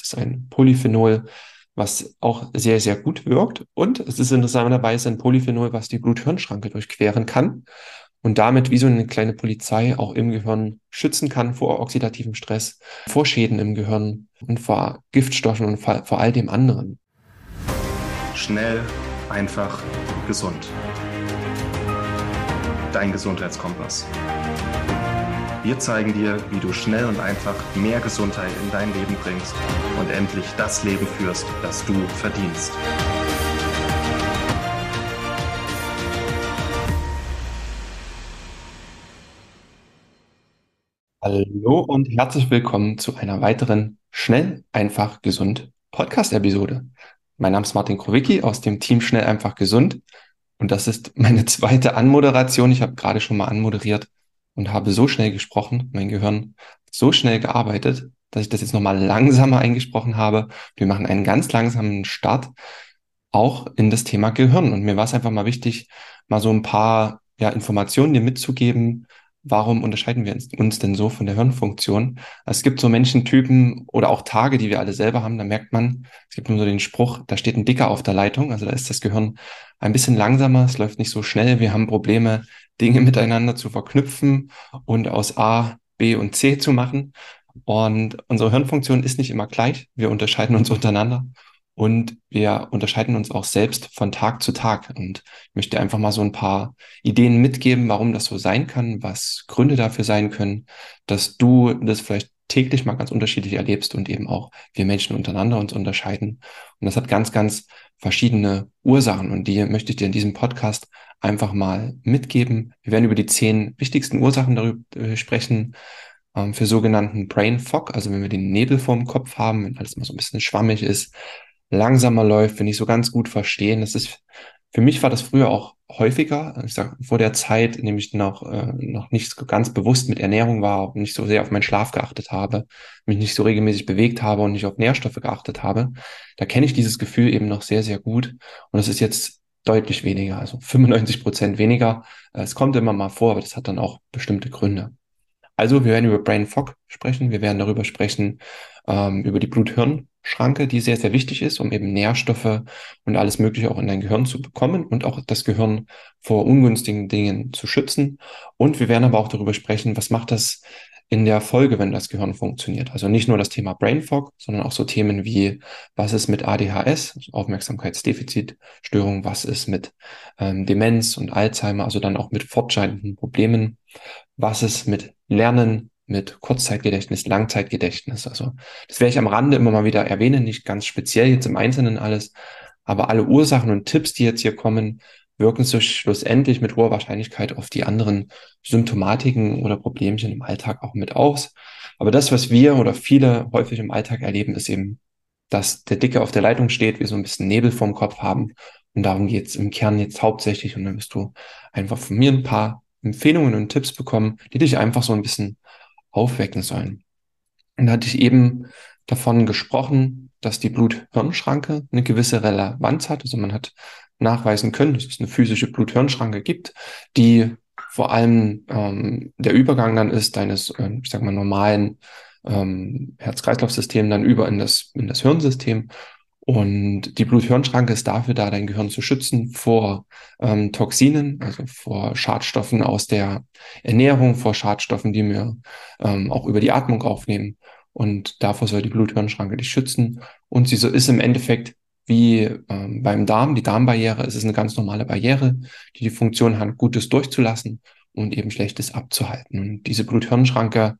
Das ist ein Polyphenol, was auch sehr, sehr gut wirkt. Und es ist interessanterweise ein Polyphenol, was die Blut-Hirn-Schranke durchqueren kann und damit wie so eine kleine Polizei auch im Gehirn schützen kann vor oxidativem Stress, vor Schäden im Gehirn und vor Giftstoffen und vor all dem anderen. Schnell, einfach, gesund. Dein Gesundheitskompass. Wir zeigen dir, wie du schnell und einfach mehr Gesundheit in dein Leben bringst und endlich das Leben führst, das du verdienst. Hallo und herzlich willkommen zu einer weiteren Schnell, einfach, gesund Podcast-Episode. Mein Name ist Martin Krowicki aus dem Team Schnell, einfach, gesund. Und das ist meine zweite Anmoderation. Ich habe gerade schon mal anmoderiert und habe so schnell gesprochen, mein Gehirn so schnell gearbeitet, dass ich das jetzt nochmal langsamer eingesprochen habe. Wir machen einen ganz langsamen Start auch in das Thema Gehirn. Und mir war es einfach mal wichtig, mal so ein paar ja, Informationen dir mitzugeben. Warum unterscheiden wir uns denn so von der Hirnfunktion? Es gibt so Menschentypen oder auch Tage, die wir alle selber haben, da merkt man, es gibt nur so den Spruch, da steht ein Dicker auf der Leitung, also da ist das Gehirn ein bisschen langsamer, es läuft nicht so schnell, wir haben Probleme, Dinge miteinander zu verknüpfen und aus A, B und C zu machen. Und unsere Hirnfunktion ist nicht immer gleich. Wir unterscheiden uns untereinander und wir unterscheiden uns auch selbst von Tag zu Tag. Und ich möchte einfach mal so ein paar Ideen mitgeben, warum das so sein kann, was Gründe dafür sein können, dass du das vielleicht täglich mal ganz unterschiedlich erlebst und eben auch wir Menschen untereinander uns unterscheiden. Und das hat ganz, ganz verschiedene Ursachen und die möchte ich dir in diesem Podcast einfach mal mitgeben. Wir werden über die zehn wichtigsten Ursachen darüber äh, sprechen ähm, für sogenannten Brain Fog, also wenn wir den Nebel vorm Kopf haben, wenn alles mal so ein bisschen schwammig ist, langsamer läuft, wenn ich so ganz gut verstehen. Das ist für mich war das früher auch häufiger. Ich sag, vor der Zeit, in dem ich noch, äh, noch nicht ganz bewusst mit Ernährung war und nicht so sehr auf meinen Schlaf geachtet habe, mich nicht so regelmäßig bewegt habe und nicht auf Nährstoffe geachtet habe, da kenne ich dieses Gefühl eben noch sehr, sehr gut. Und es ist jetzt deutlich weniger, also 95 Prozent weniger. Es kommt immer mal vor, aber das hat dann auch bestimmte Gründe. Also wir werden über Brain Fog sprechen. Wir werden darüber sprechen, ähm, über die Blut-Hirn-Schranke, die sehr, sehr wichtig ist, um eben Nährstoffe und alles Mögliche auch in dein Gehirn zu bekommen und auch das Gehirn vor ungünstigen Dingen zu schützen. Und wir werden aber auch darüber sprechen, was macht das in der Folge, wenn das Gehirn funktioniert. Also nicht nur das Thema Brain Fog, sondern auch so Themen wie, was ist mit ADHS, also Aufmerksamkeitsdefizitstörung, was ist mit ähm, Demenz und Alzheimer, also dann auch mit fortschreitenden Problemen, was ist mit Lernen, mit Kurzzeitgedächtnis, Langzeitgedächtnis. Also das werde ich am Rande immer mal wieder erwähnen, nicht ganz speziell jetzt im Einzelnen alles, aber alle Ursachen und Tipps, die jetzt hier kommen, wirken sich schlussendlich mit hoher Wahrscheinlichkeit auf die anderen Symptomatiken oder Problemchen im Alltag auch mit aus. Aber das, was wir oder viele häufig im Alltag erleben, ist eben, dass der Dicke auf der Leitung steht, wir so ein bisschen Nebel vorm Kopf haben. Und darum geht es im Kern jetzt hauptsächlich. Und dann wirst du einfach von mir ein paar Empfehlungen und Tipps bekommen, die dich einfach so ein bisschen aufwecken sollen. Und da hatte ich eben davon gesprochen, dass die Blut-Hirn-Schranke eine gewisse Relevanz hat. Also man hat nachweisen können, dass es eine physische Blut-Hirn-Schranke gibt, die vor allem ähm, der Übergang dann ist deines, äh, ich sag mal, normalen ähm, Herz-Kreislauf-System dann über in das, in das Hirnsystem. Und die Blut-Hirn-Schranke ist dafür da, dein Gehirn zu schützen vor ähm, Toxinen, also vor Schadstoffen aus der Ernährung, vor Schadstoffen, die wir ähm, auch über die Atmung aufnehmen. Und davor soll die Blut-Hirn-Schranke dich schützen. Und sie so ist im Endeffekt wie ähm, beim Darm, die Darmbarriere. Es ist eine ganz normale Barriere, die die Funktion hat, Gutes durchzulassen und eben Schlechtes abzuhalten. Und diese Blut-Hirn-Schranke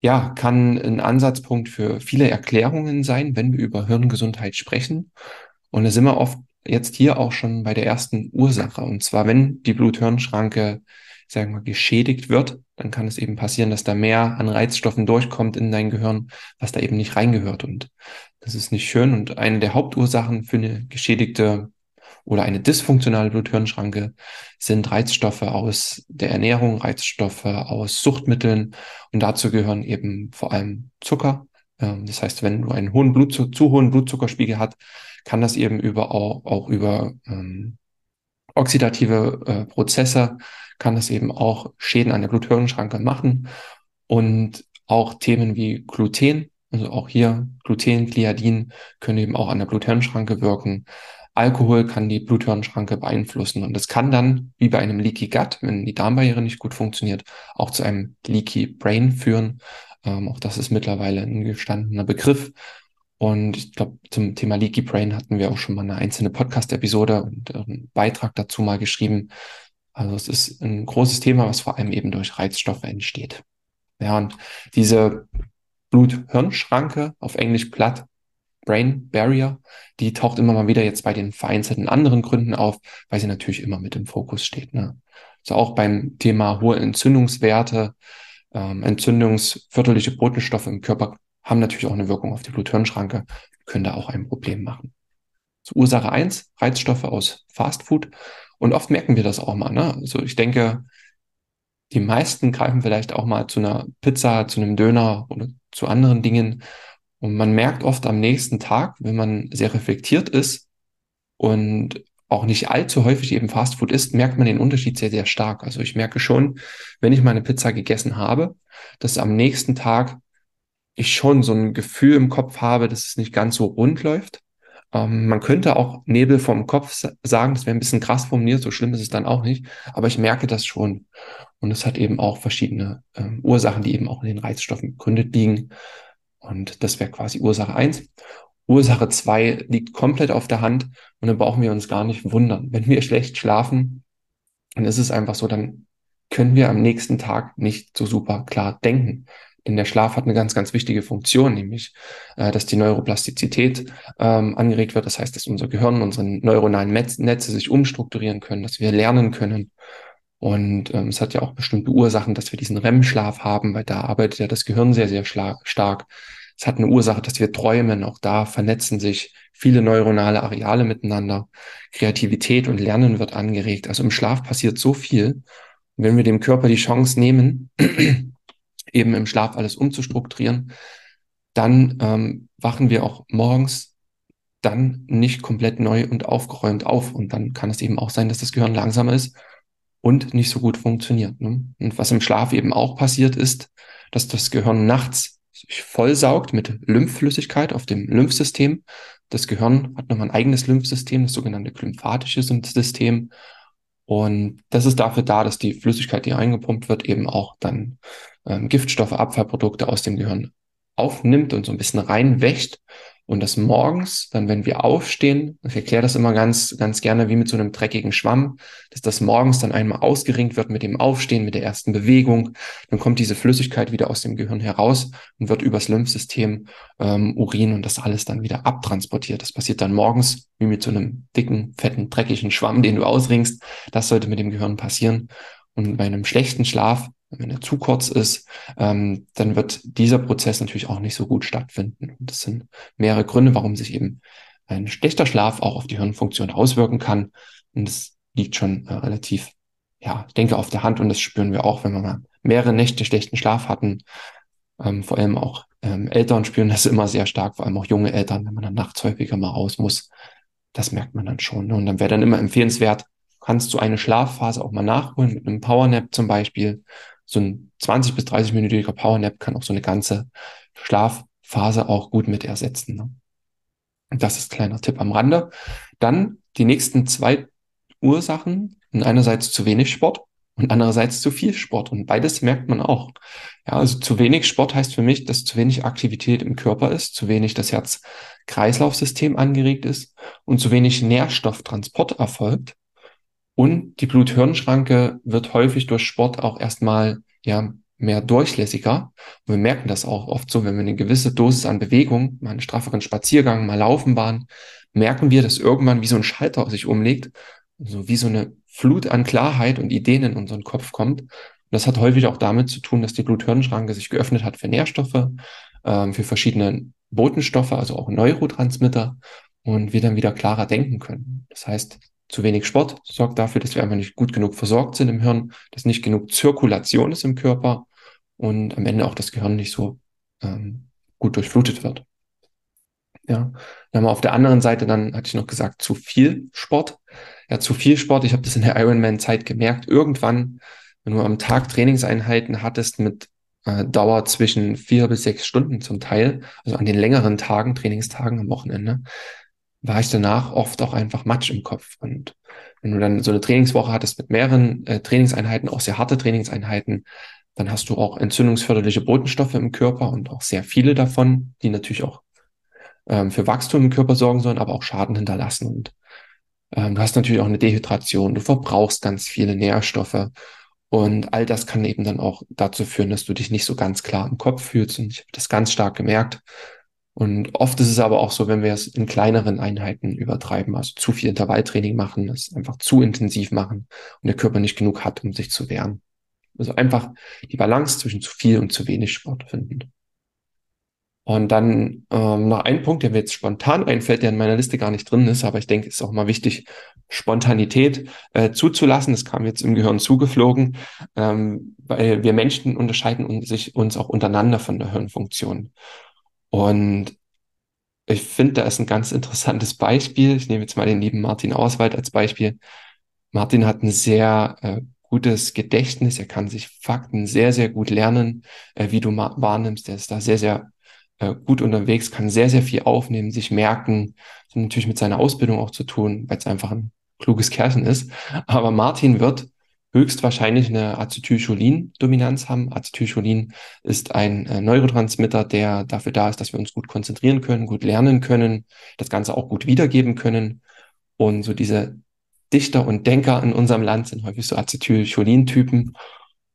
ja, kann ein Ansatzpunkt für viele Erklärungen sein, wenn wir über Hirngesundheit sprechen. Und da sind wir oft jetzt hier auch schon bei der ersten Ursache. Und zwar, wenn die Blut-Hirn-Schranke, sagen wir, geschädigt wird, dann kann es eben passieren, dass da mehr an Reizstoffen durchkommt in dein Gehirn, was da eben nicht reingehört. Und das ist nicht schön. Und eine der Hauptursachen für eine geschädigte oder eine dysfunktionale Blut-Hirn-Schranke sind Reizstoffe aus der Ernährung, Reizstoffe aus Suchtmitteln und dazu gehören eben vor allem Zucker. Ähm, das heißt, wenn du einen hohen Blutzucker, zu hohen Blutzuckerspiegel hast, kann das eben über auch, auch über ähm, oxidative äh, Prozesse kann das eben auch Schäden an der Blut-Hirn-Schranke machen und auch Themen wie Gluten Also auch hier Gluten, Gliadin können eben auch an der Bluthirnschranke wirken. Alkohol kann die Bluthirnschranke beeinflussen und das kann dann, wie bei einem Leaky Gut, wenn die Darmbarriere nicht gut funktioniert, auch zu einem Leaky Brain führen. Ähm, auch das ist mittlerweile ein gestandener Begriff. Und ich glaube, zum Thema Leaky Brain hatten wir auch schon mal eine einzelne Podcast-Episode und einen Beitrag dazu mal geschrieben. Also es ist ein großes Thema, was vor allem eben durch Reizstoffe entsteht. Ja, und diese Blut-Hirn-Schranke, auf Englisch Blood Brain Barrier, die taucht immer mal wieder jetzt bei den vereinzelten anderen Gründen auf, weil sie natürlich immer mit im Fokus steht. Ne? Also auch beim Thema hohe Entzündungswerte, ähm, entzündungsförderliche Botenstoffe im Körper haben natürlich auch eine Wirkung auf die Blut-Hirn-Schranke, können da auch ein Problem machen. So, Ursache eins Reizstoffe aus Fastfood. Und oft merken wir das auch mal. Ne? Also ich denke, die meisten greifen vielleicht auch mal zu einer Pizza, zu einem Döner oder zu anderen Dingen. Und man merkt oft am nächsten Tag, wenn man sehr reflektiert ist und auch nicht allzu häufig eben Fastfood isst, merkt man den Unterschied sehr, sehr stark. Also ich merke schon, wenn ich meine Pizza gegessen habe, dass am nächsten Tag ich schon so ein Gefühl im Kopf habe, dass es nicht ganz so rund läuft. Ähm, man könnte auch Nebel vom Kopf sagen, das wäre ein bisschen krass formuliert, so schlimm ist es dann auch nicht, aber ich merke das schon. Und es hat eben auch verschiedene ähm, Ursachen, die eben auch in den Reizstoffen begründet liegen. Und das wäre quasi Ursache eins. Ursache zwei liegt komplett auf der Hand und dann brauchen wir uns gar nicht wundern. Wenn wir schlecht schlafen, dann ist es einfach so, dann können wir am nächsten Tag nicht so super klar denken. Denn der Schlaf hat eine ganz, ganz wichtige Funktion, nämlich, äh, dass die Neuroplastizität ähm, angeregt wird. Das heißt, dass unser Gehirn, unsere neuronalen Netze sich umstrukturieren können, dass wir lernen können. Und ähm, es hat ja auch bestimmte Ursachen, dass wir diesen REM-Schlaf haben, weil da arbeitet ja das Gehirn sehr, sehr stark. Es hat eine Ursache, dass wir träumen. Auch da vernetzen sich viele neuronale Areale miteinander. Kreativität und Lernen wird angeregt. Also im Schlaf passiert so viel. Und wenn wir dem Körper die Chance nehmen, eben im Schlaf alles umzustrukturieren, dann ähm, wachen wir auch morgens dann nicht komplett neu und aufgeräumt auf. Und dann kann es eben auch sein, dass das Gehirn langsamer ist und nicht so gut funktioniert. Ne? Und was im Schlaf eben auch passiert ist, dass das Gehirn nachts sich vollsaugt mit Lymphflüssigkeit auf dem Lymphsystem. Das Gehirn hat nochmal ein eigenes Lymphsystem, das sogenannte glymphatische System. Und das ist dafür da, dass die Flüssigkeit, die eingepumpt wird, eben auch dann ähm, Giftstoffe, Abfallprodukte aus dem Gehirn aufnimmt und so ein bisschen reinwächt und das morgens, dann wenn wir aufstehen, ich erkläre das immer ganz, ganz gerne wie mit so einem dreckigen Schwamm, dass das morgens dann einmal ausgeringt wird mit dem Aufstehen, mit der ersten Bewegung. Dann kommt diese Flüssigkeit wieder aus dem Gehirn heraus und wird übers Lymphsystem, ähm, Urin und das alles dann wieder abtransportiert. Das passiert dann morgens wie mit so einem dicken, fetten, dreckigen Schwamm, den du ausringst. Das sollte mit dem Gehirn passieren. Und bei einem schlechten Schlaf wenn er zu kurz ist, ähm, dann wird dieser Prozess natürlich auch nicht so gut stattfinden. Und das sind mehrere Gründe, warum sich eben ein schlechter Schlaf auch auf die Hirnfunktion auswirken kann. Und das liegt schon äh, relativ, ja, ich denke, auf der Hand und das spüren wir auch, wenn wir mal mehrere Nächte schlechten Schlaf hatten. Ähm, vor allem auch ähm, Eltern spüren das immer sehr stark, vor allem auch junge Eltern, wenn man dann nachts häufiger mal raus muss. Das merkt man dann schon. Ne? Und dann wäre dann immer empfehlenswert, kannst du eine Schlafphase auch mal nachholen mit einem Powernap zum Beispiel so ein 20 bis 30 minütiger Powernap kann auch so eine ganze Schlafphase auch gut mit ersetzen. Ne? Das ist kleiner Tipp am Rande. Dann die nächsten zwei Ursachen. Einerseits zu wenig Sport und andererseits zu viel Sport. Und beides merkt man auch. Ja, also zu wenig Sport heißt für mich, dass zu wenig Aktivität im Körper ist, zu wenig das Herz-Kreislauf-System angeregt ist und zu wenig Nährstofftransport erfolgt. Und die Blut-Hirn-Schranke wird häufig durch Sport auch erstmal ja mehr durchlässiger. Und wir merken das auch oft so, wenn wir eine gewisse Dosis an Bewegung, mal einen strafferen Spaziergang, mal laufen waren, merken wir, dass irgendwann wie so ein Schalter sich umlegt, so wie so eine Flut an Klarheit und Ideen in unseren Kopf kommt. Und das hat häufig auch damit zu tun, dass die Blut-Hirn-Schranke sich geöffnet hat für Nährstoffe, ähm, für verschiedene Botenstoffe, also auch Neurotransmitter und wir dann wieder klarer denken können. Das heißt, zu wenig Sport sorgt dafür, dass wir einfach nicht gut genug versorgt sind im Hirn, dass nicht genug Zirkulation ist im Körper und am Ende auch das Gehirn nicht so ähm, gut durchflutet wird. Ja, dann haben wir auf der anderen Seite dann, hatte ich noch gesagt, zu viel Sport. Ja, zu viel Sport. Ich habe das in der Ironman-Zeit gemerkt. Irgendwann, wenn du am Tag Trainingseinheiten hattest mit äh, Dauer zwischen vier bis sechs Stunden zum Teil, also an den längeren Tagen, Trainingstagen am Wochenende, war ich danach oft auch einfach Matsch im Kopf. Und wenn du dann so eine Trainingswoche hattest mit mehreren äh, Trainingseinheiten, auch sehr harte Trainingseinheiten, dann hast du auch entzündungsförderliche Botenstoffe im Körper und auch sehr viele davon, die natürlich auch ähm, für Wachstum im Körper sorgen sollen, aber auch Schaden hinterlassen. Und ähm, du hast natürlich auch eine Dehydration, du verbrauchst ganz viele Nährstoffe. Und all das kann eben dann auch dazu führen, dass du dich nicht so ganz klar im Kopf fühlst. Und ich habe das ganz stark gemerkt. Und oft ist es aber auch so, wenn wir es in kleineren Einheiten übertreiben, also zu viel Intervalltraining machen, es einfach zu intensiv machen und der Körper nicht genug hat, um sich zu wehren. Also einfach die Balance zwischen zu viel und zu wenig Sport finden. Und dann ähm, noch ein Punkt, der mir jetzt spontan einfällt, der in meiner Liste gar nicht drin ist, aber ich denke, es ist auch mal wichtig, Spontanität äh, zuzulassen. Das kam jetzt im Gehirn zugeflogen, ähm, weil wir Menschen unterscheiden und sich uns auch untereinander von der Hirnfunktion. Und ich finde, da ist ein ganz interessantes Beispiel. Ich nehme jetzt mal den lieben Martin Auswald als Beispiel. Martin hat ein sehr äh, gutes Gedächtnis. Er kann sich Fakten sehr, sehr gut lernen, äh, wie du wahrnimmst. Er ist da sehr, sehr äh, gut unterwegs, kann sehr, sehr viel aufnehmen, sich merken. Das hat natürlich mit seiner Ausbildung auch zu tun, weil es einfach ein kluges Kerlchen ist. Aber Martin wird höchstwahrscheinlich eine Acetylcholin-Dominanz haben. Acetylcholin ist ein äh, Neurotransmitter, der dafür da ist, dass wir uns gut konzentrieren können, gut lernen können, das Ganze auch gut wiedergeben können. Und so diese Dichter und Denker in unserem Land sind häufig so Acetylcholin-Typen.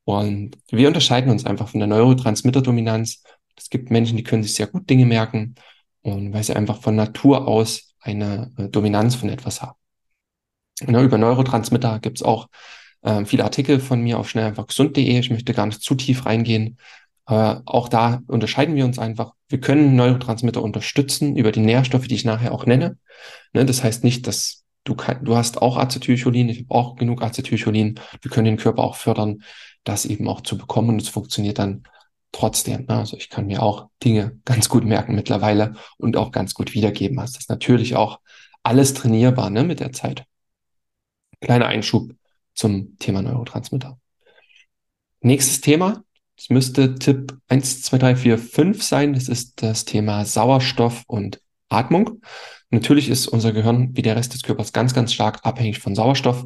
Und wir unterscheiden uns einfach von der Neurotransmitter-Dominanz. Es gibt Menschen, die können sich sehr gut Dinge merken und weil sie einfach von Natur aus eine äh, Dominanz von etwas haben. Und über Neurotransmitter gibt es auch äh, viele Artikel von mir auf schnelleinfachgesund.de. Ich möchte gar nicht zu tief reingehen. Aber auch da unterscheiden wir uns einfach. Wir können Neurotransmitter unterstützen über die Nährstoffe, die ich nachher auch nenne. Ne, das heißt nicht, dass du, kann, du hast auch Acetylcholin, ich habe auch genug Acetylcholin. Wir können den Körper auch fördern, das eben auch zu bekommen und es funktioniert dann trotzdem. Ne? Also ich kann mir auch Dinge ganz gut merken mittlerweile und auch ganz gut wiedergeben. Also das ist natürlich auch alles trainierbar ne, mit der Zeit. Kleiner Einschub zum Thema Neurotransmitter. Nächstes Thema, das müsste Tipp 1, 2, 3, 4, 5 sein. Das ist das Thema Sauerstoff und Atmung. Natürlich ist unser Gehirn wie der Rest des Körpers ganz, ganz stark abhängig von Sauerstoff.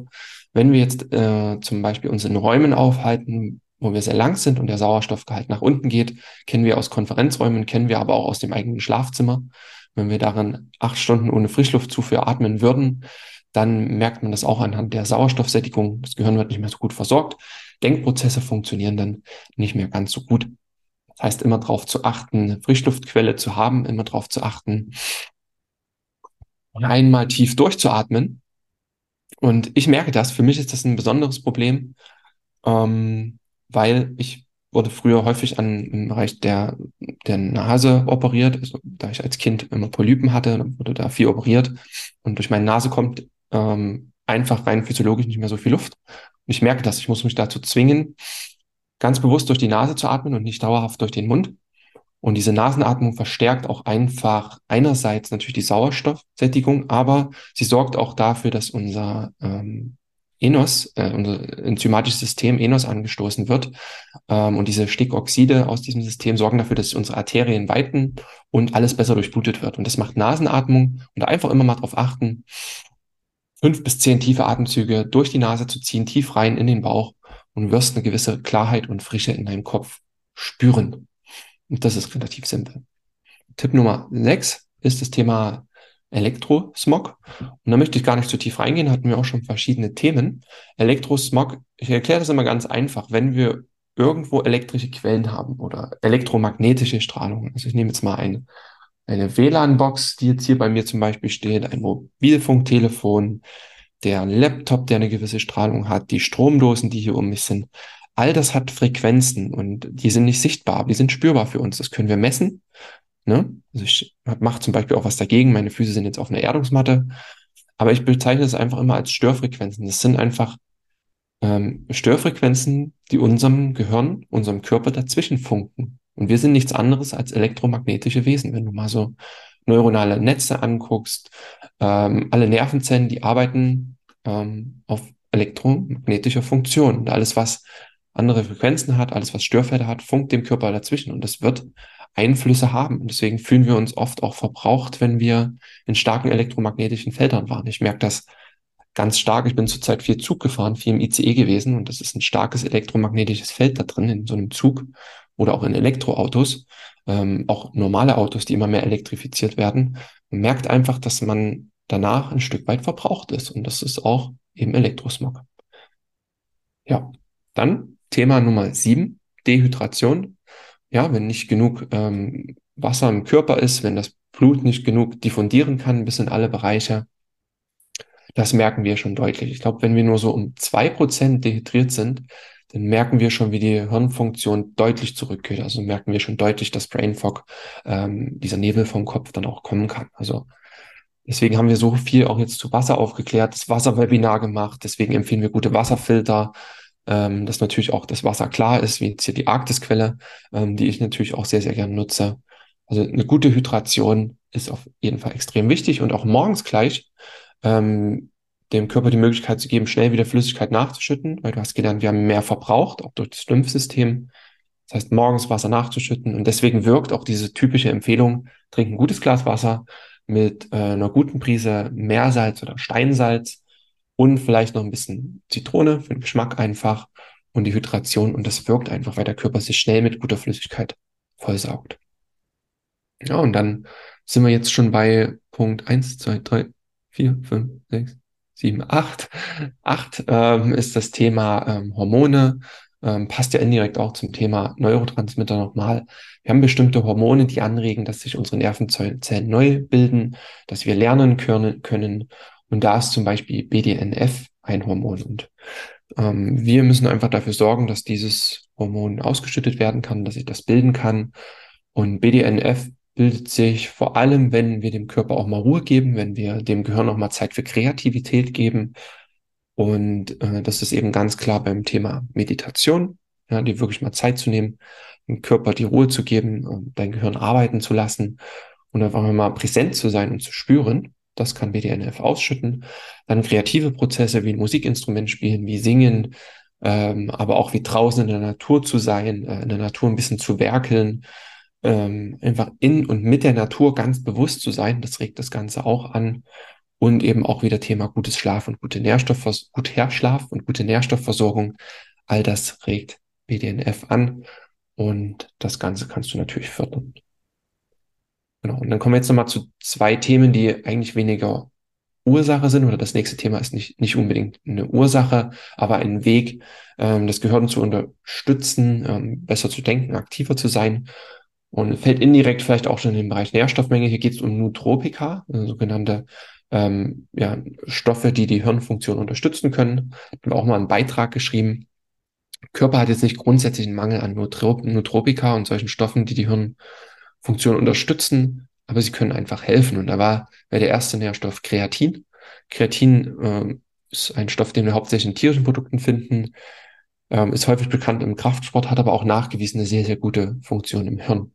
Wenn wir jetzt äh, zum Beispiel uns in Räumen aufhalten, wo wir sehr lang sind und der Sauerstoffgehalt nach unten geht, kennen wir aus Konferenzräumen, kennen wir aber auch aus dem eigenen Schlafzimmer. Wenn wir darin acht Stunden ohne Frischluftzufuhr atmen würden, dann merkt man das auch anhand der Sauerstoffsättigung. Das Gehirn wird nicht mehr so gut versorgt. Denkprozesse funktionieren dann nicht mehr ganz so gut. Das heißt, immer darauf zu achten, eine Frischluftquelle zu haben, immer darauf zu achten, einmal tief durchzuatmen. Und ich merke das, für mich ist das ein besonderes Problem, ähm, weil ich wurde früher häufig an, im Bereich der, der Nase operiert. Also, da ich als Kind immer Polypen hatte, wurde da viel operiert. Und durch meine Nase kommt ähm, einfach rein physiologisch nicht mehr so viel Luft. Und ich merke das, ich muss mich dazu zwingen, ganz bewusst durch die Nase zu atmen und nicht dauerhaft durch den Mund. Und diese Nasenatmung verstärkt auch einfach einerseits natürlich die Sauerstoffsättigung, aber sie sorgt auch dafür, dass unser ähm, Enos, äh, unser enzymatisches System Enos angestoßen wird. Ähm, und diese Stickoxide aus diesem System sorgen dafür, dass unsere Arterien weiten und alles besser durchblutet wird. Und das macht Nasenatmung und einfach immer mal drauf achten, fünf bis zehn tiefe Atemzüge durch die Nase zu ziehen, tief rein in den Bauch und wirst eine gewisse Klarheit und Frische in deinem Kopf spüren. Und das ist relativ simpel. Tipp Nummer sechs ist das Thema Elektrosmog. Und da möchte ich gar nicht zu tief reingehen, hatten wir auch schon verschiedene Themen. Elektrosmog, ich erkläre das immer ganz einfach. Wenn wir irgendwo elektrische Quellen haben oder elektromagnetische Strahlung, also ich nehme jetzt mal eine eine WLAN-Box, die jetzt hier bei mir zum Beispiel steht, ein Mobilfunktelefon, der Laptop, der eine gewisse Strahlung hat, die Stromdosen, die hier um mich sind. All das hat Frequenzen und die sind nicht sichtbar, aber die sind spürbar für uns. Das können wir messen. Ne? Also ich mache zum Beispiel auch was dagegen. Meine Füße sind jetzt auf einer Erdungsmatte. Aber ich bezeichne es einfach immer als Störfrequenzen. Das sind einfach ähm, Störfrequenzen, die unserem Gehirn, unserem Körper dazwischen funken. Und wir sind nichts anderes als elektromagnetische Wesen. Wenn du mal so neuronale Netze anguckst, ähm, alle Nervenzellen, die arbeiten ähm, auf elektromagnetischer Funktion. Und alles, was andere Frequenzen hat, alles, was Störfelder hat, funkt dem Körper dazwischen und das wird Einflüsse haben. Und deswegen fühlen wir uns oft auch verbraucht, wenn wir in starken elektromagnetischen Feldern waren. Ich merke das ganz stark. Ich bin zurzeit viel Zug gefahren, viel im ICE gewesen und das ist ein starkes elektromagnetisches Feld da drin in so einem Zug oder auch in Elektroautos, ähm, auch normale Autos, die immer mehr elektrifiziert werden. Man merkt einfach, dass man danach ein Stück weit verbraucht ist und das ist auch eben Elektrosmog. Ja, dann Thema Nummer sieben, Dehydration. Ja, wenn nicht genug ähm, Wasser im Körper ist, wenn das Blut nicht genug diffundieren kann bis in alle Bereiche, das merken wir schon deutlich. Ich glaube, wenn wir nur so um zwei Prozent dehydriert sind, dann merken wir schon, wie die Hirnfunktion deutlich zurückgeht. Also merken wir schon deutlich, dass Brain Fog, ähm, dieser Nebel vom Kopf dann auch kommen kann. Also deswegen haben wir so viel auch jetzt zu Wasser aufgeklärt, das Wasserwebinar gemacht. Deswegen empfehlen wir gute Wasserfilter, ähm, dass natürlich auch das Wasser klar ist, wie jetzt hier die Arktisquelle, ähm, die ich natürlich auch sehr, sehr gerne nutze. Also eine gute Hydration ist auf jeden Fall extrem wichtig und auch morgens gleich ähm, dem Körper die Möglichkeit zu geben, schnell wieder Flüssigkeit nachzuschütten, weil du hast gelernt, wir haben mehr verbraucht, auch durch das Lymphsystem. Das heißt, morgens Wasser nachzuschütten. Und deswegen wirkt auch diese typische Empfehlung, trink ein gutes Glas Wasser mit äh, einer guten Prise Meersalz oder Steinsalz und vielleicht noch ein bisschen Zitrone für den Geschmack einfach und die Hydration. Und das wirkt einfach, weil der Körper sich schnell mit guter Flüssigkeit vollsaugt. Ja, und dann sind wir jetzt schon bei Punkt eins, zwei, drei, vier, fünf, sechs, sieben, acht. Acht ähm, ist das Thema ähm, Hormone. Ähm, passt ja indirekt auch zum Thema Neurotransmitter nochmal. Wir haben bestimmte Hormone, die anregen, dass sich unsere Nervenzellen neu bilden, dass wir lernen können. können. Und da ist zum Beispiel BDNF ein Hormon. Und ähm, wir müssen einfach dafür sorgen, dass dieses Hormon ausgeschüttet werden kann, dass sich das bilden kann. Und BDNF bildet sich vor allem, wenn wir dem Körper auch mal Ruhe geben, wenn wir dem Gehirn auch mal Zeit für Kreativität geben. Und äh, das ist eben ganz klar beim Thema Meditation, ja, die wirklich mal Zeit zu nehmen, dem Körper die Ruhe zu geben dein Gehirn arbeiten zu lassen und einfach mal präsent zu sein und zu spüren. Das kann BDNF ausschütten. Dann kreative Prozesse wie ein Musikinstrument spielen, wie singen, ähm, aber auch wie draußen in der Natur zu sein, äh, in der Natur ein bisschen zu werkeln, ähm, einfach in und mit der Natur ganz bewusst zu sein. Das regt das Ganze auch an. Und eben auch wieder Thema gutes Schlaf und gute Nährstoffvers guter Schlaf und gute Nährstoffversorgung. All das regt BDNF an. Und das Ganze kannst du natürlich fördern. Genau. Und dann kommen wir jetzt nochmal zu zwei Themen, die eigentlich weniger Ursache sind, oder das nächste Thema ist nicht, nicht unbedingt eine Ursache, aber ein Weg, ähm, das Gehirn zu unterstützen, ähm, besser zu denken, aktiver zu sein und fällt indirekt vielleicht auch schon in den Bereich Nährstoffmenge. Hier geht es um Nootropika, also sogenannte ähm, ja, Stoffe, die die Hirnfunktion unterstützen können. Ich habe auch mal einen Beitrag geschrieben. Körper hat jetzt nicht grundsätzlich einen Mangel an Nootrop Nootropika und solchen Stoffen, die die Hirnfunktion unterstützen, aber sie können einfach helfen. Und da war, der erste Nährstoff Kreatin. Kreatin äh, ist ein Stoff, den wir hauptsächlich in tierischen Produkten finden, ähm, ist häufig bekannt im Kraftsport, hat aber auch nachgewiesen eine sehr, sehr gute Funktion im Hirn.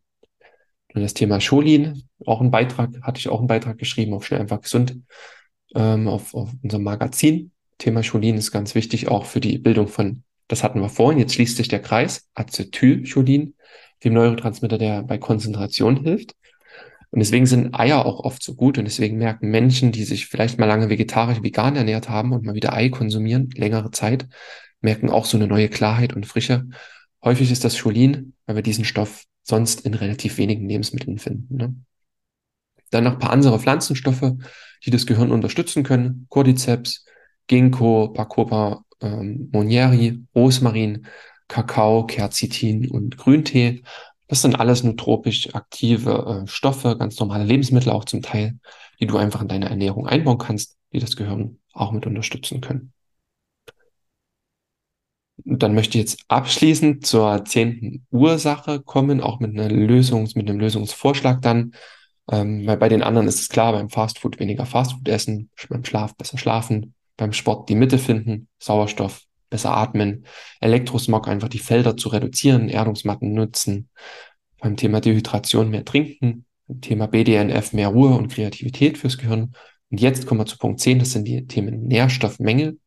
Und das Thema Scholin, auch ein Beitrag, hatte ich auch einen Beitrag geschrieben auf Schnell einfach gesund ähm, auf, auf unserem Magazin. Thema Scholin ist ganz wichtig auch für die Bildung von, das hatten wir vorhin, jetzt schließt sich der Kreis, Acetylcholin, dem Neurotransmitter, der bei Konzentration hilft. Und deswegen sind Eier auch oft so gut und deswegen merken Menschen, die sich vielleicht mal lange vegetarisch, vegan ernährt haben und mal wieder Ei konsumieren, längere Zeit, merken auch so eine neue Klarheit und Frische. Häufig ist das Cholin, weil wir diesen Stoff sonst in relativ wenigen Lebensmitteln finden. Ne? Dann noch ein paar andere Pflanzenstoffe, die das Gehirn unterstützen können. Cordyceps, Ginkgo, Bacopa ähm, monieri, Rosmarin, Kakao, Quercetin und Grüntee. Das sind alles nootropisch aktive äh, Stoffe, ganz normale Lebensmittel auch zum Teil, die du einfach in deine Ernährung einbauen kannst, die das Gehirn auch mit unterstützen können. Dann möchte ich jetzt abschließend zur zehnten Ursache kommen, auch mit einer Lösungs, mit einem Lösungsvorschlag dann. Ähm, weil bei den anderen ist es klar, beim Fastfood weniger Fastfood essen, beim Schlaf besser schlafen, beim Sport die Mitte finden, Sauerstoff besser atmen, Elektrosmog einfach die Felder zu reduzieren, Erdungsmatten nutzen, beim Thema Dehydration mehr trinken, beim Thema BDNF mehr Ruhe und Kreativität fürs Gehirn. Und jetzt kommen wir zu Punkt 10, das sind die Themen Nährstoffmängel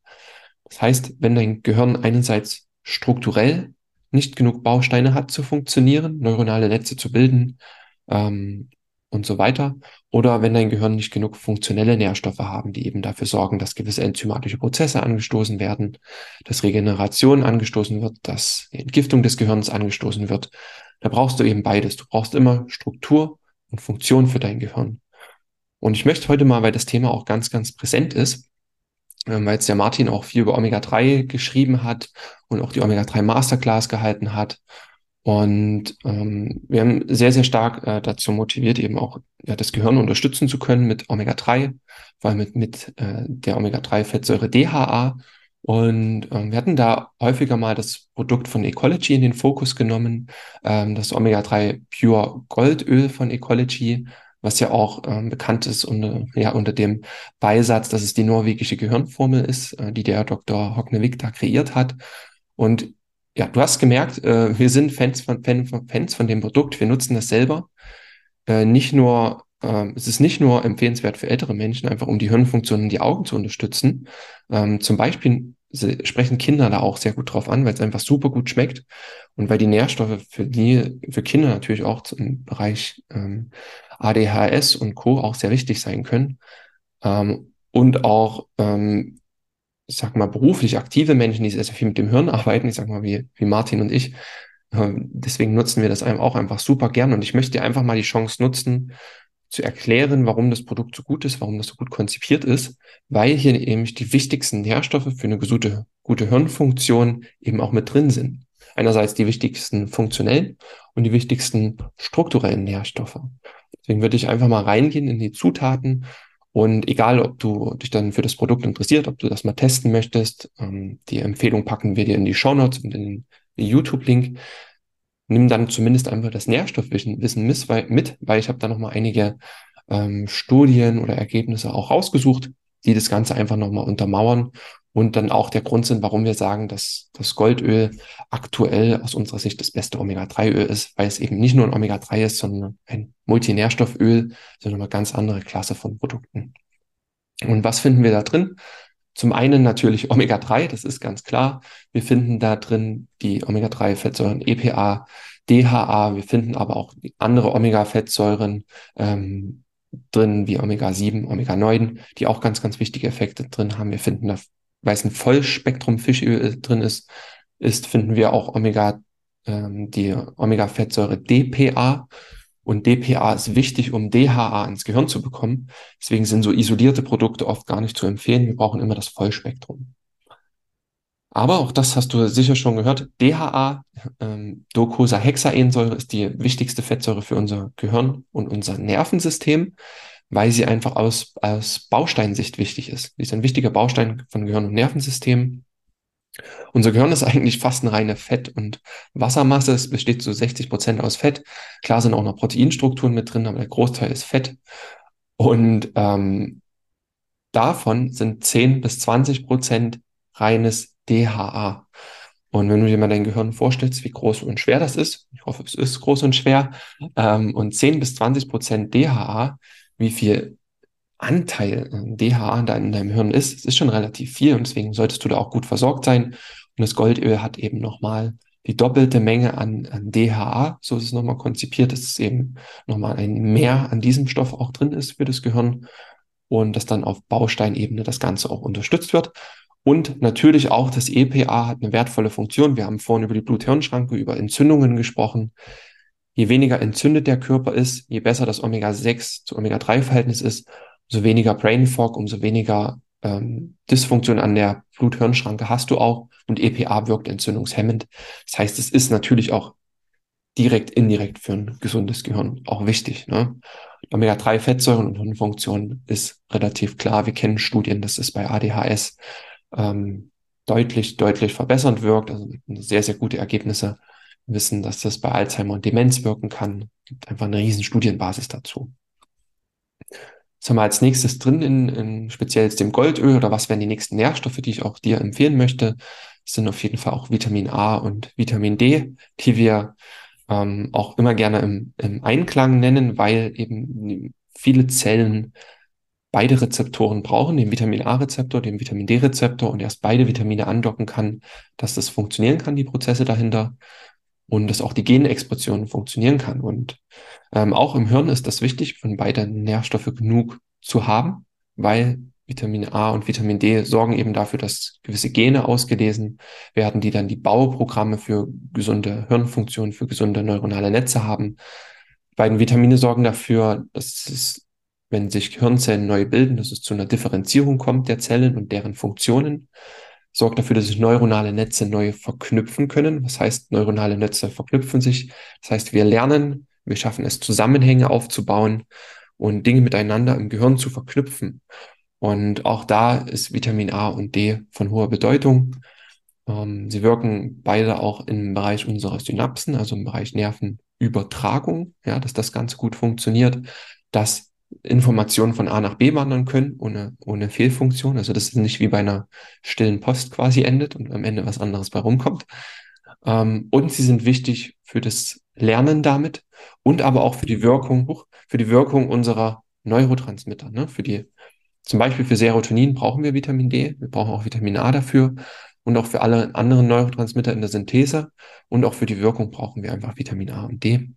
das heißt, wenn dein Gehirn einerseits strukturell nicht genug Bausteine hat zu funktionieren, neuronale Netze zu bilden ähm, und so weiter. Oder wenn dein Gehirn nicht genug funktionelle Nährstoffe haben, die eben dafür sorgen, dass gewisse enzymatische Prozesse angestoßen werden, dass Regeneration angestoßen wird, dass die Entgiftung des Gehirns angestoßen wird. Da brauchst du eben beides. Du brauchst immer Struktur und Funktion für dein Gehirn. Und ich möchte heute mal, weil das Thema auch ganz, ganz präsent ist, weil jetzt der Martin auch viel über Omega-3 geschrieben hat und auch die Omega-3 Masterclass gehalten hat. Und ähm, wir haben sehr, sehr stark äh, dazu motiviert, eben auch ja, das Gehirn unterstützen zu können mit Omega-3, vor allem mit, mit äh, der Omega-3-Fettsäure DHA. Und ähm, wir hatten da häufiger mal das Produkt von Ecology in den Fokus genommen, ähm, das Omega-3 Pure Goldöl von Ecology, was ja auch ähm, bekannt ist unter, ja, unter dem Beisatz, dass es die norwegische Gehirnformel ist, äh, die der Dr. Hocknevik da kreiert hat. Und ja, du hast gemerkt, äh, wir sind Fans von, Fan, Fans von dem Produkt, wir nutzen das selber. Äh, nicht nur, äh, es ist nicht nur empfehlenswert für ältere Menschen, einfach um die Hirnfunktionen die Augen zu unterstützen. Ähm, zum Beispiel sprechen Kinder da auch sehr gut drauf an, weil es einfach super gut schmeckt und weil die Nährstoffe für die, für Kinder natürlich auch im Bereich ähm, ADHS und Co. auch sehr wichtig sein können. Ähm, und auch, ähm, ich sag mal, beruflich aktive Menschen, die sehr, sehr viel mit dem Hirn arbeiten, ich sag mal, wie, wie Martin und ich. Ähm, deswegen nutzen wir das auch einfach super gern. Und ich möchte einfach mal die Chance nutzen, zu erklären, warum das Produkt so gut ist, warum das so gut konzipiert ist, weil hier eben die wichtigsten Nährstoffe für eine gute, gute Hirnfunktion eben auch mit drin sind. Einerseits die wichtigsten funktionellen und die wichtigsten strukturellen Nährstoffe. Deswegen würde ich einfach mal reingehen in die Zutaten und egal, ob du dich dann für das Produkt interessiert, ob du das mal testen möchtest, ähm, die Empfehlung packen wir dir in die Show Notes und in den YouTube-Link. Nimm dann zumindest einfach das Nährstoffwissen mit, weil ich habe da nochmal einige ähm, Studien oder Ergebnisse auch rausgesucht, die das Ganze einfach nochmal untermauern und dann auch der Grund sind, warum wir sagen, dass das Goldöl aktuell aus unserer Sicht das beste Omega-3-Öl ist, weil es eben nicht nur ein Omega-3 ist, sondern ein Multinährstofföl, sondern eine ganz andere Klasse von Produkten. Und was finden wir da drin? Zum einen natürlich Omega-3, das ist ganz klar. Wir finden da drin die Omega-3-Fettsäuren EPA, DHA. Wir finden aber auch andere Omega-Fettsäuren ähm, drin, wie Omega-7, Omega-9, die auch ganz, ganz wichtige Effekte drin haben. Wir finden da weil es ein Vollspektrum Fischöl drin ist, ist, finden wir auch Omega, ähm, die Omega-Fettsäure DPA. Und DPA ist wichtig, um DHA ins Gehirn zu bekommen. Deswegen sind so isolierte Produkte oft gar nicht zu empfehlen. Wir brauchen immer das Vollspektrum. Aber auch das hast du sicher schon gehört. DHA, ähm, Docosahexaensäure, ist die wichtigste Fettsäure für unser Gehirn und unser Nervensystem weil sie einfach aus, aus Bausteinsicht wichtig ist. Sie ist ein wichtiger Baustein von Gehirn und Nervensystem. Unser Gehirn ist eigentlich fast eine reine Fett- und Wassermasse. Es besteht zu 60 Prozent aus Fett. Klar sind auch noch Proteinstrukturen mit drin, aber der Großteil ist Fett. Und ähm, davon sind 10 bis 20 Prozent reines DHA. Und wenn du dir mal dein Gehirn vorstellst, wie groß und schwer das ist, ich hoffe, es ist groß und schwer, ähm, und 10 bis 20 Prozent DHA wie viel Anteil äh, DHA da in deinem Hirn ist. Es ist schon relativ viel und deswegen solltest du da auch gut versorgt sein. Und das Goldöl hat eben nochmal die doppelte Menge an, an DHA, so ist es nochmal konzipiert, dass es eben nochmal ein Mehr an diesem Stoff auch drin ist für das Gehirn und dass dann auf Bausteinebene das Ganze auch unterstützt wird. Und natürlich auch das EPA hat eine wertvolle Funktion. Wir haben vorhin über die Blut-Hirn-Schranke, über Entzündungen gesprochen. Je weniger entzündet der Körper ist, je besser das Omega-6 zu Omega-3-Verhältnis ist, umso weniger Brain Fog, umso weniger ähm, Dysfunktion an der Blut-Hirn-Schranke hast du auch und EPA wirkt entzündungshemmend. Das heißt, es ist natürlich auch direkt, indirekt für ein gesundes Gehirn auch wichtig. Ne? Omega-3-Fettsäuren und Hirnfunktion ist relativ klar. Wir kennen Studien, dass es bei ADHS ähm, deutlich, deutlich verbessernd wirkt. Also sehr, sehr gute Ergebnisse wissen, dass das bei Alzheimer und Demenz wirken kann. Es gibt einfach eine riesen Studienbasis dazu. Was haben wir als nächstes drin in, in speziell dem Goldöl oder was wären die nächsten Nährstoffe, die ich auch dir empfehlen möchte? Das sind auf jeden Fall auch Vitamin A und Vitamin D, die wir ähm, auch immer gerne im, im Einklang nennen, weil eben viele Zellen beide Rezeptoren brauchen, den Vitamin A-Rezeptor, den Vitamin D-Rezeptor und erst beide Vitamine andocken kann, dass das funktionieren kann, die Prozesse dahinter und dass auch die Genexpression funktionieren kann. Und ähm, auch im Hirn ist das wichtig, von beiden Nährstoffe genug zu haben, weil Vitamin A und Vitamin D sorgen eben dafür, dass gewisse Gene ausgelesen werden, die dann die Bauprogramme für gesunde Hirnfunktionen, für gesunde neuronale Netze haben. Beiden Vitamine sorgen dafür, dass es, wenn sich Hirnzellen neu bilden, dass es zu einer Differenzierung kommt der Zellen und deren Funktionen sorgt dafür, dass sich neuronale Netze neu verknüpfen können. Was heißt, neuronale Netze verknüpfen sich? Das heißt, wir lernen, wir schaffen es, Zusammenhänge aufzubauen und Dinge miteinander im Gehirn zu verknüpfen. Und auch da ist Vitamin A und D von hoher Bedeutung. Ähm, sie wirken beide auch im Bereich unserer Synapsen, also im Bereich Nervenübertragung, ja, dass das ganz gut funktioniert, dass Informationen von A nach B wandern können, ohne, ohne Fehlfunktion. Also das ist nicht wie bei einer stillen Post quasi endet und am Ende was anderes bei rumkommt. Ähm, und sie sind wichtig für das Lernen damit und aber auch für die Wirkung, für die Wirkung unserer Neurotransmitter, ne? für die, zum Beispiel für Serotonin brauchen wir Vitamin D, wir brauchen auch Vitamin A dafür und auch für alle anderen Neurotransmitter in der Synthese und auch für die Wirkung brauchen wir einfach Vitamin A und D.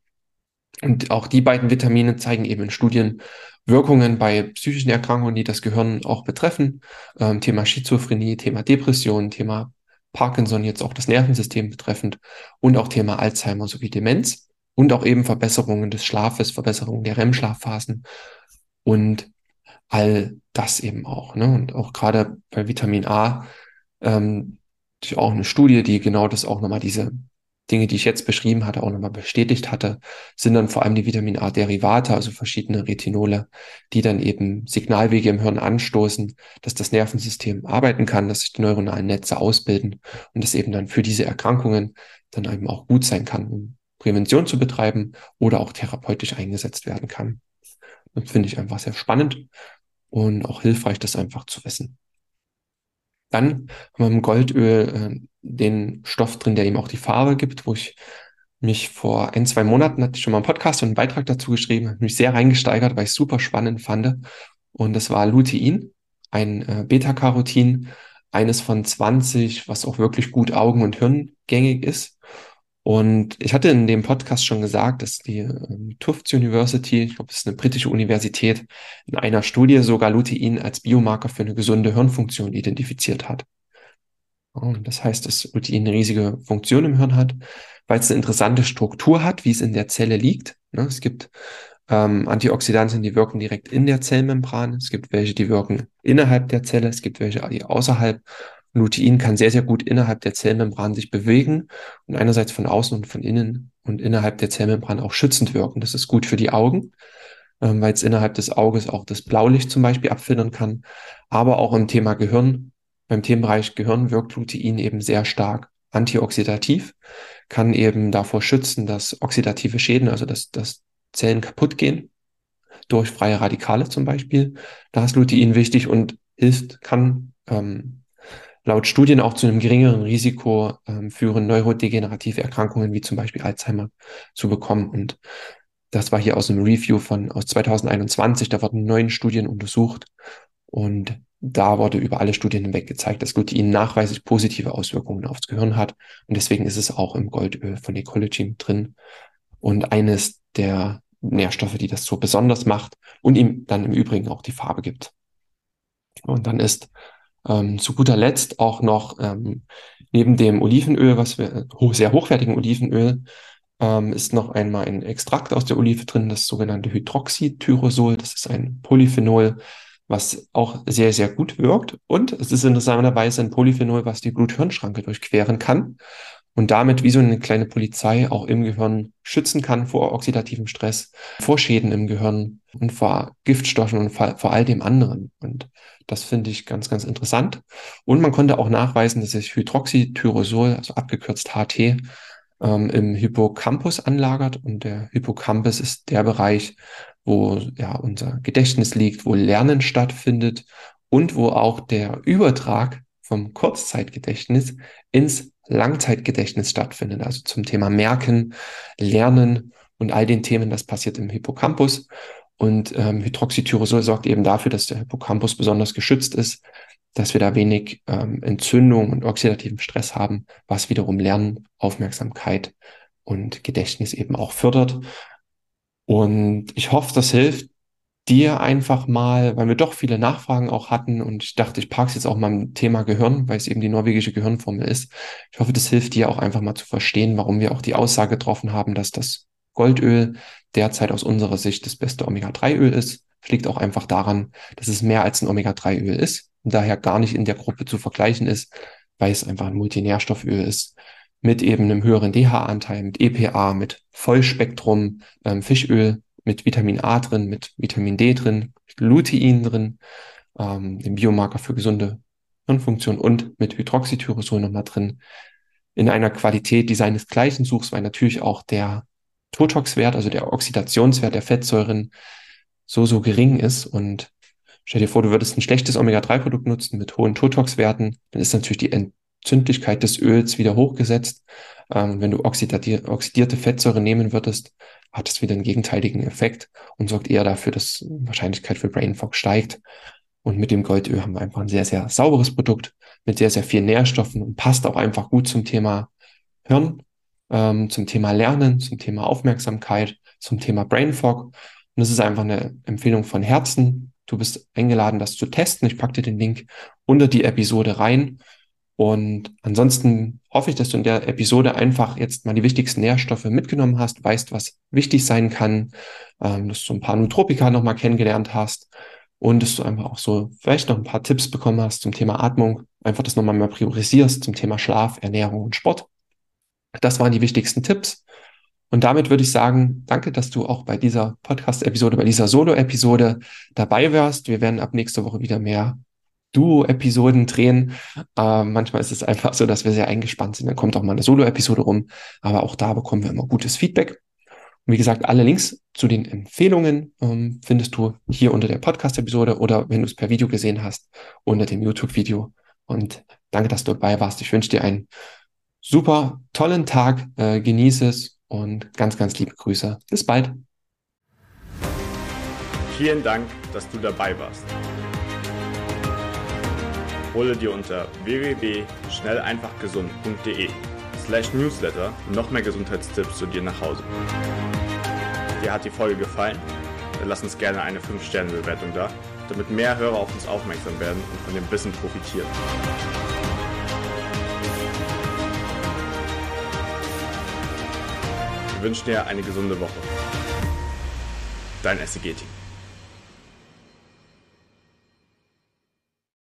Und auch die beiden Vitamine zeigen eben in Studien Wirkungen bei psychischen Erkrankungen, die das Gehirn auch betreffen. Ähm, Thema Schizophrenie, Thema Depression, Thema Parkinson, jetzt auch das Nervensystem betreffend und auch Thema Alzheimer sowie Demenz und auch eben Verbesserungen des Schlafes, Verbesserungen der REM-Schlafphasen und all das eben auch. Ne? Und auch gerade bei Vitamin A, ähm, auch eine Studie, die genau das auch nochmal diese Dinge, die ich jetzt beschrieben hatte, auch nochmal bestätigt hatte, sind dann vor allem die Vitamin A-Derivate, also verschiedene Retinole, die dann eben Signalwege im Hirn anstoßen, dass das Nervensystem arbeiten kann, dass sich die neuronalen Netze ausbilden und das eben dann für diese Erkrankungen dann eben auch gut sein kann, um Prävention zu betreiben oder auch therapeutisch eingesetzt werden kann. Das finde ich einfach sehr spannend und auch hilfreich, das einfach zu wissen. Dann haben wir im Goldöl äh, den Stoff drin, der ihm auch die Farbe gibt, wo ich mich vor ein, zwei Monaten hatte ich schon mal einen Podcast und einen Beitrag dazu geschrieben, mich sehr reingesteigert, weil ich es super spannend fand. Und das war Lutein, ein äh, Beta-Carotin, eines von 20, was auch wirklich gut Augen- und Hirngängig ist. Und ich hatte in dem Podcast schon gesagt, dass die ähm, Tufts University, ich glaube, es ist eine britische Universität, in einer Studie sogar Lutein als Biomarker für eine gesunde Hirnfunktion identifiziert hat. Und das heißt, dass Lutein eine riesige Funktion im Hirn hat, weil es eine interessante Struktur hat, wie es in der Zelle liegt. Ne? Es gibt ähm, Antioxidantien, die wirken direkt in der Zellmembran. Es gibt welche, die wirken innerhalb der Zelle. Es gibt welche, die außerhalb. Lutein kann sehr, sehr gut innerhalb der Zellmembran sich bewegen und einerseits von außen und von innen und innerhalb der Zellmembran auch schützend wirken. Das ist gut für die Augen, ähm, weil es innerhalb des Auges auch das Blaulicht zum Beispiel abfiltern kann. Aber auch im Thema Gehirn, beim Themenbereich Gehirn wirkt Lutein eben sehr stark antioxidativ, kann eben davor schützen, dass oxidative Schäden, also dass, dass Zellen kaputt gehen, durch freie Radikale zum Beispiel. Da ist Lutein wichtig und hilft, kann ähm, laut Studien auch zu einem geringeren Risiko ähm, führen, neurodegenerative Erkrankungen wie zum Beispiel Alzheimer zu bekommen. Und das war hier aus einem Review von aus 2021. Da wurden neun Studien untersucht und da wurde über alle Studien hinweg gezeigt, dass Glutein nachweislich positive Auswirkungen aufs Gehirn hat. Und deswegen ist es auch im Goldöl von Ecology drin und eines der Nährstoffe, die das so besonders macht und ihm dann im Übrigen auch die Farbe gibt. Und dann ist ähm, zu guter Letzt auch noch ähm, neben dem Olivenöl, was wir ho sehr hochwertigen Olivenöl, ähm, ist noch einmal ein Extrakt aus der Olive drin, das sogenannte Hydroxytyrosol. Das ist ein Polyphenol, was auch sehr, sehr gut wirkt. Und es ist interessanterweise ein Polyphenol, was die Blut-Hirn-Schranke durchqueren kann und damit wie so eine kleine Polizei auch im Gehirn schützen kann vor oxidativem Stress, vor Schäden im Gehirn und vor Giftstoffen und vor, vor all dem anderen. Und das finde ich ganz, ganz interessant. Und man konnte auch nachweisen, dass sich Hydroxytyrosol, also abgekürzt HT, ähm, im Hippocampus anlagert. Und der Hippocampus ist der Bereich, wo ja unser Gedächtnis liegt, wo Lernen stattfindet und wo auch der Übertrag vom Kurzzeitgedächtnis ins Langzeitgedächtnis stattfindet. Also zum Thema Merken, Lernen und all den Themen, das passiert im Hippocampus. Und ähm, Hydroxytyrosol sorgt eben dafür, dass der Hippocampus besonders geschützt ist, dass wir da wenig ähm, Entzündung und oxidativen Stress haben, was wiederum Lernen, Aufmerksamkeit und Gedächtnis eben auch fördert. Und ich hoffe, das hilft dir einfach mal, weil wir doch viele Nachfragen auch hatten und ich dachte, ich parke es jetzt auch mal im Thema Gehirn, weil es eben die norwegische Gehirnformel ist. Ich hoffe, das hilft dir auch einfach mal zu verstehen, warum wir auch die Aussage getroffen haben, dass das Goldöl derzeit aus unserer Sicht das beste Omega-3-Öl ist. Das liegt auch einfach daran, dass es mehr als ein Omega-3-Öl ist und daher gar nicht in der Gruppe zu vergleichen ist, weil es einfach ein Multinährstofföl ist mit eben einem höheren DHA-Anteil, mit EPA, mit Vollspektrum ähm, Fischöl, mit Vitamin A drin, mit Vitamin D drin, mit Lutein drin, ähm, dem Biomarker für gesunde Hirnfunktion und mit Hydroxytyrosol nochmal drin, in einer Qualität, die seinesgleichen suchst, weil natürlich auch der Totox-Wert, also der Oxidationswert der Fettsäuren so, so gering ist. Und stell dir vor, du würdest ein schlechtes Omega-3-Produkt nutzen mit hohen Totox-Werten, dann ist natürlich die Entzündlichkeit des Öls wieder hochgesetzt. Ähm, wenn du oxidierte Fettsäure nehmen würdest, hat es wieder einen gegenteiligen Effekt und sorgt eher dafür, dass die Wahrscheinlichkeit für Brain Fog steigt. Und mit dem Goldöl haben wir einfach ein sehr, sehr sauberes Produkt mit sehr, sehr vielen Nährstoffen und passt auch einfach gut zum Thema Hirn, ähm, zum Thema Lernen, zum Thema Aufmerksamkeit, zum Thema Brain Fog. Und das ist einfach eine Empfehlung von Herzen. Du bist eingeladen, das zu testen. Ich packe dir den Link unter die Episode rein. Und ansonsten hoffe ich, dass du in der Episode einfach jetzt mal die wichtigsten Nährstoffe mitgenommen hast, weißt, was wichtig sein kann, ähm, dass du ein paar Nutropika nochmal kennengelernt hast und dass du einfach auch so vielleicht noch ein paar Tipps bekommen hast zum Thema Atmung, einfach das nochmal mal priorisierst zum Thema Schlaf, Ernährung und Sport. Das waren die wichtigsten Tipps. Und damit würde ich sagen, danke, dass du auch bei dieser Podcast-Episode, bei dieser Solo-Episode dabei warst. Wir werden ab nächster Woche wieder mehr Duo-Episoden drehen. Äh, manchmal ist es einfach so, dass wir sehr eingespannt sind. Dann kommt auch mal eine Solo-Episode rum. Aber auch da bekommen wir immer gutes Feedback. Und wie gesagt, alle Links zu den Empfehlungen ähm, findest du hier unter der Podcast-Episode oder wenn du es per Video gesehen hast, unter dem YouTube-Video. Und danke, dass du dabei warst. Ich wünsche dir einen super tollen Tag. Äh, genieße es und ganz, ganz liebe Grüße. Bis bald. Vielen Dank, dass du dabei warst hole dir unter www.schnelleinfachgesund.de slash newsletter noch mehr Gesundheitstipps zu dir nach Hause. Dir hat die Folge gefallen? Dann lass uns gerne eine 5-Sterne-Bewertung da, damit mehr Hörer auf uns aufmerksam werden und von dem Wissen profitieren. Wir wünschen dir eine gesunde Woche. Dein SEG-Team.